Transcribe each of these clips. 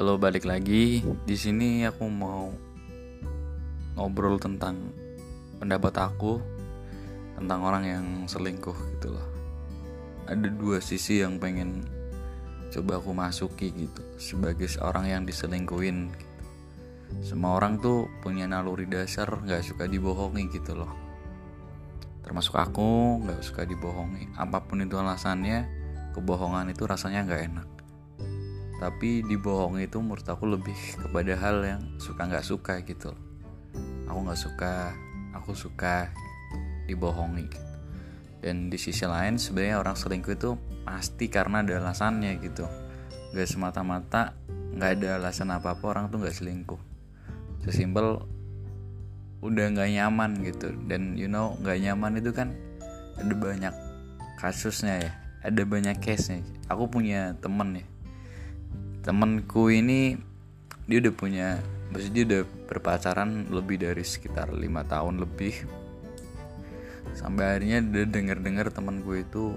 Halo, balik lagi. Di sini aku mau ngobrol tentang pendapat aku tentang orang yang selingkuh gitu loh. Ada dua sisi yang pengen coba aku masuki gitu sebagai seorang yang diselingkuhin. Gitu. Semua orang tuh punya naluri dasar nggak suka dibohongi gitu loh. Termasuk aku nggak suka dibohongi. Apa pun itu alasannya, kebohongan itu rasanya nggak enak tapi dibohongi itu menurut aku lebih kepada hal yang suka nggak suka gitu. Aku nggak suka aku suka dibohongi gitu. dan di sisi lain sebenarnya orang selingkuh itu pasti karena ada alasannya gitu. Nggak semata-mata nggak ada alasan apa apa orang tuh nggak selingkuh. Sesimpel udah nggak nyaman gitu. Dan you know nggak nyaman itu kan ada banyak kasusnya ya ada banyak case nya aku punya temen ya temenku ini dia udah punya maksudnya dia udah berpacaran lebih dari sekitar lima tahun lebih. Sampai akhirnya dia denger dengar temanku itu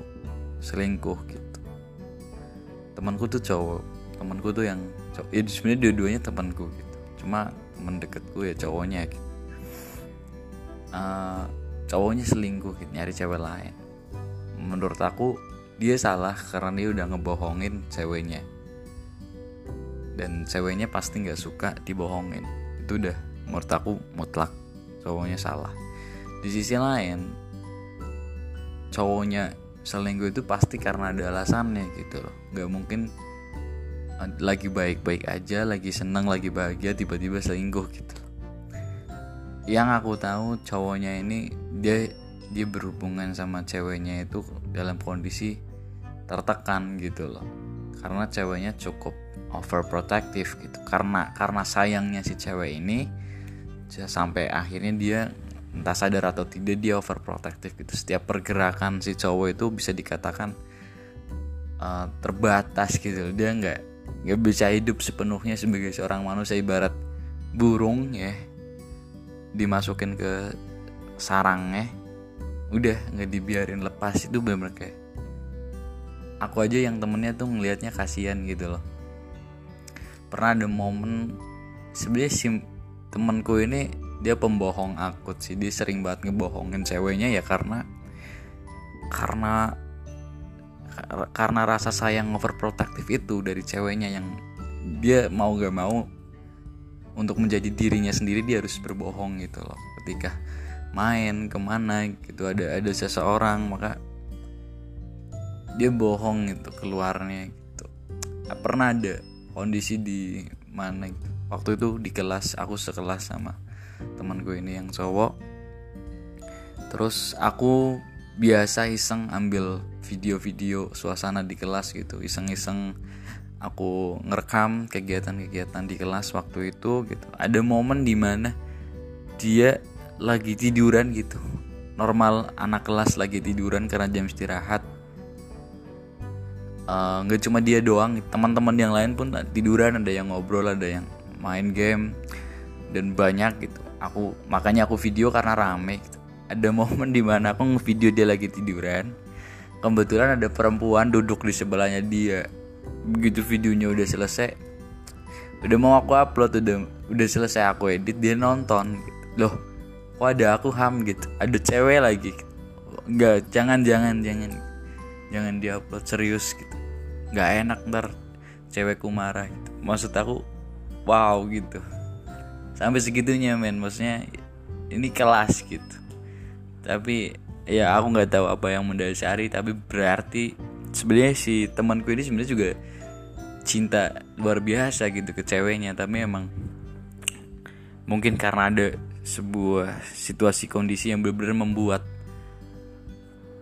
selingkuh gitu. Temanku tuh cowok temanku tuh yang cowok. Ya sebenarnya dua-duanya temanku gitu. Cuma temen deketku ya cowoknya gitu. Uh, cowoknya selingkuh gitu nyari cewek lain. Menurut aku dia salah karena dia udah ngebohongin ceweknya dan ceweknya pasti nggak suka dibohongin. Itu udah menurut aku mutlak. Cowoknya salah. Di sisi lain cowoknya selingkuh itu pasti karena ada alasannya gitu loh. Nggak mungkin lagi baik-baik aja lagi seneng lagi bahagia tiba-tiba selingkuh gitu. Yang aku tahu cowoknya ini dia dia berhubungan sama ceweknya itu dalam kondisi tertekan gitu loh. Karena ceweknya cukup overprotective gitu. Karena karena sayangnya si cewek ini sampai akhirnya dia entah sadar atau tidak dia overprotective gitu. Setiap pergerakan si cowok itu bisa dikatakan uh, terbatas gitu dia nggak nggak bisa hidup sepenuhnya sebagai seorang manusia ibarat burung ya dimasukin ke sarangnya udah nggak dibiarin lepas. Itu bener-bener kayak aku aja yang temennya tuh ngelihatnya kasihan gitu loh pernah ada momen sebenarnya si temanku ini dia pembohong akut sih. Dia sering banget ngebohongin ceweknya ya karena karena karena rasa sayang overprotective itu dari ceweknya yang dia mau gak mau untuk menjadi dirinya sendiri dia harus berbohong gitu loh. Ketika main ke mana gitu ada ada seseorang maka dia bohong gitu keluarnya gitu. Pernah ada kondisi di mana waktu itu di kelas aku sekelas sama teman gue ini yang cowok. Terus aku biasa iseng ambil video-video suasana di kelas gitu. Iseng-iseng aku ngerekam kegiatan-kegiatan di kelas waktu itu gitu. Ada momen di mana dia lagi tiduran gitu. Normal anak kelas lagi tiduran karena jam istirahat nggak uh, cuma dia doang teman-teman yang lain pun tiduran ada yang ngobrol ada yang main game dan banyak gitu aku makanya aku video karena rame gitu. ada momen di mana aku ngevideo dia lagi tiduran kebetulan ada perempuan duduk di sebelahnya dia begitu videonya udah selesai udah mau aku upload udah udah selesai aku edit dia nonton gitu. loh kok ada aku ham gitu ada cewek lagi gitu. nggak jangan jangan jangan jangan diupload serius gitu nggak enak ntar cewekku marah gitu. Maksud aku wow gitu. Sampai segitunya men. Maksudnya ini kelas gitu. Tapi ya aku nggak tahu apa yang mendasari tapi berarti sebenarnya si temanku ini sebenarnya juga cinta luar biasa gitu ke ceweknya. Tapi emang mungkin karena ada sebuah situasi kondisi yang benar-benar membuat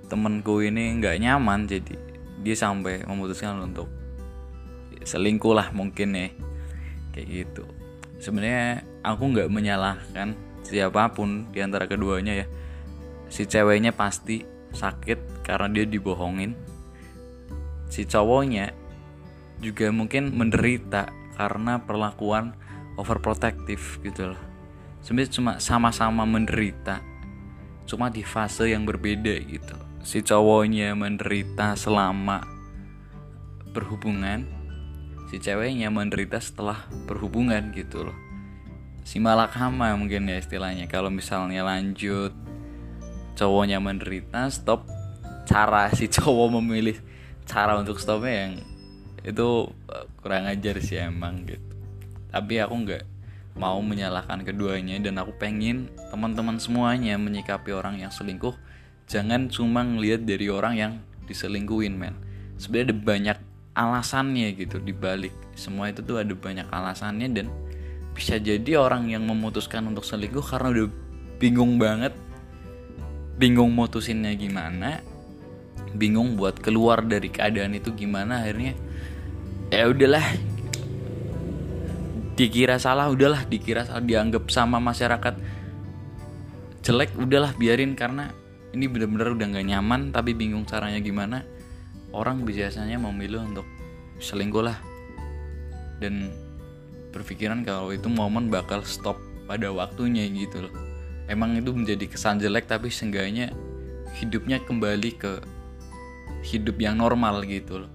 temanku ini nggak nyaman jadi dia sampai memutuskan untuk selingkuh lah mungkin ya. Kayak gitu. Sebenarnya aku nggak menyalahkan siapa pun di antara keduanya ya. Si ceweknya pasti sakit karena dia dibohongin. Si cowoknya juga mungkin menderita karena perlakuan overprotective gitu loh sebenarnya cuma sama-sama menderita cuma di fase yang berbeda gitu si cowoknya menderita selama berhubungan si ceweknya menderita setelah berhubungan gitu loh. Si malakama mungkin ya istilahnya. Kalau misalnya lanjut cowoknya menderita stop. Cara si cowok memilih cara untuk stopnya yang itu eh, kurang ajar sih emang gitu. Tapi aku nggak mau menyalahkan keduanya dan aku pengen teman-teman semuanya menyikapi orang yang selingkuh jangan cuma ngelihat dari orang yang diselingkuhin men. Sebenarnya ada banyak alasannya gitu dibalik. Semua itu tuh ada banyak alasannya dan bisa jadi orang yang memutuskan untuk selingkuh karena udah bingung banget. Bingung mutusinnya gimana bingung buat keluar dari keadaan itu gimana akhirnya ya udahlah. Dikira salah udahlah. Dikira salah dianggap sama masyarakat jelek udahlah biarin. Karena ini bener-bener udah nggak nyaman tapi bingung caranya gimana. Orang biasanya memilih untuk selingkuh lah. Dan berpikiran kalau itu momen bakal stop pada waktunya gitu loh. Emang itu menjadi kesan jelek tapi seenggaknya hidupnya kembali ke hidup yang normal gitu loh.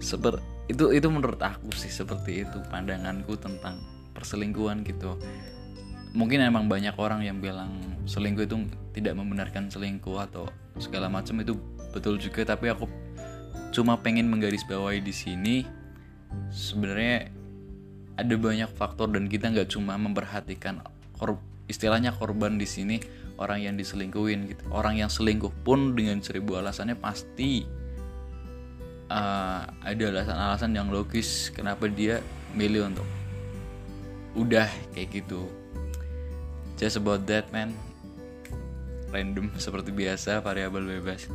Seperti itu itu menurut aku sih seperti itu pandanganku tentang perselingkuhan gitu mungkin emang banyak orang yang bilang selingkuh itu tidak membenarkan selingkuh atau segala macam itu betul juga tapi aku cuma pengen menggarisbawahi di sini sebenarnya ada banyak faktor dan kita nggak cuma memperhatikan kor istilahnya korban di sini orang yang diselingkuhin gitu. Orang yang selingkuh pun dengan seribu alasannya pasti uh, ada alasan-alasan yang logis kenapa dia milih untuk udah kayak gitu just about that man. Random seperti biasa variabel bebas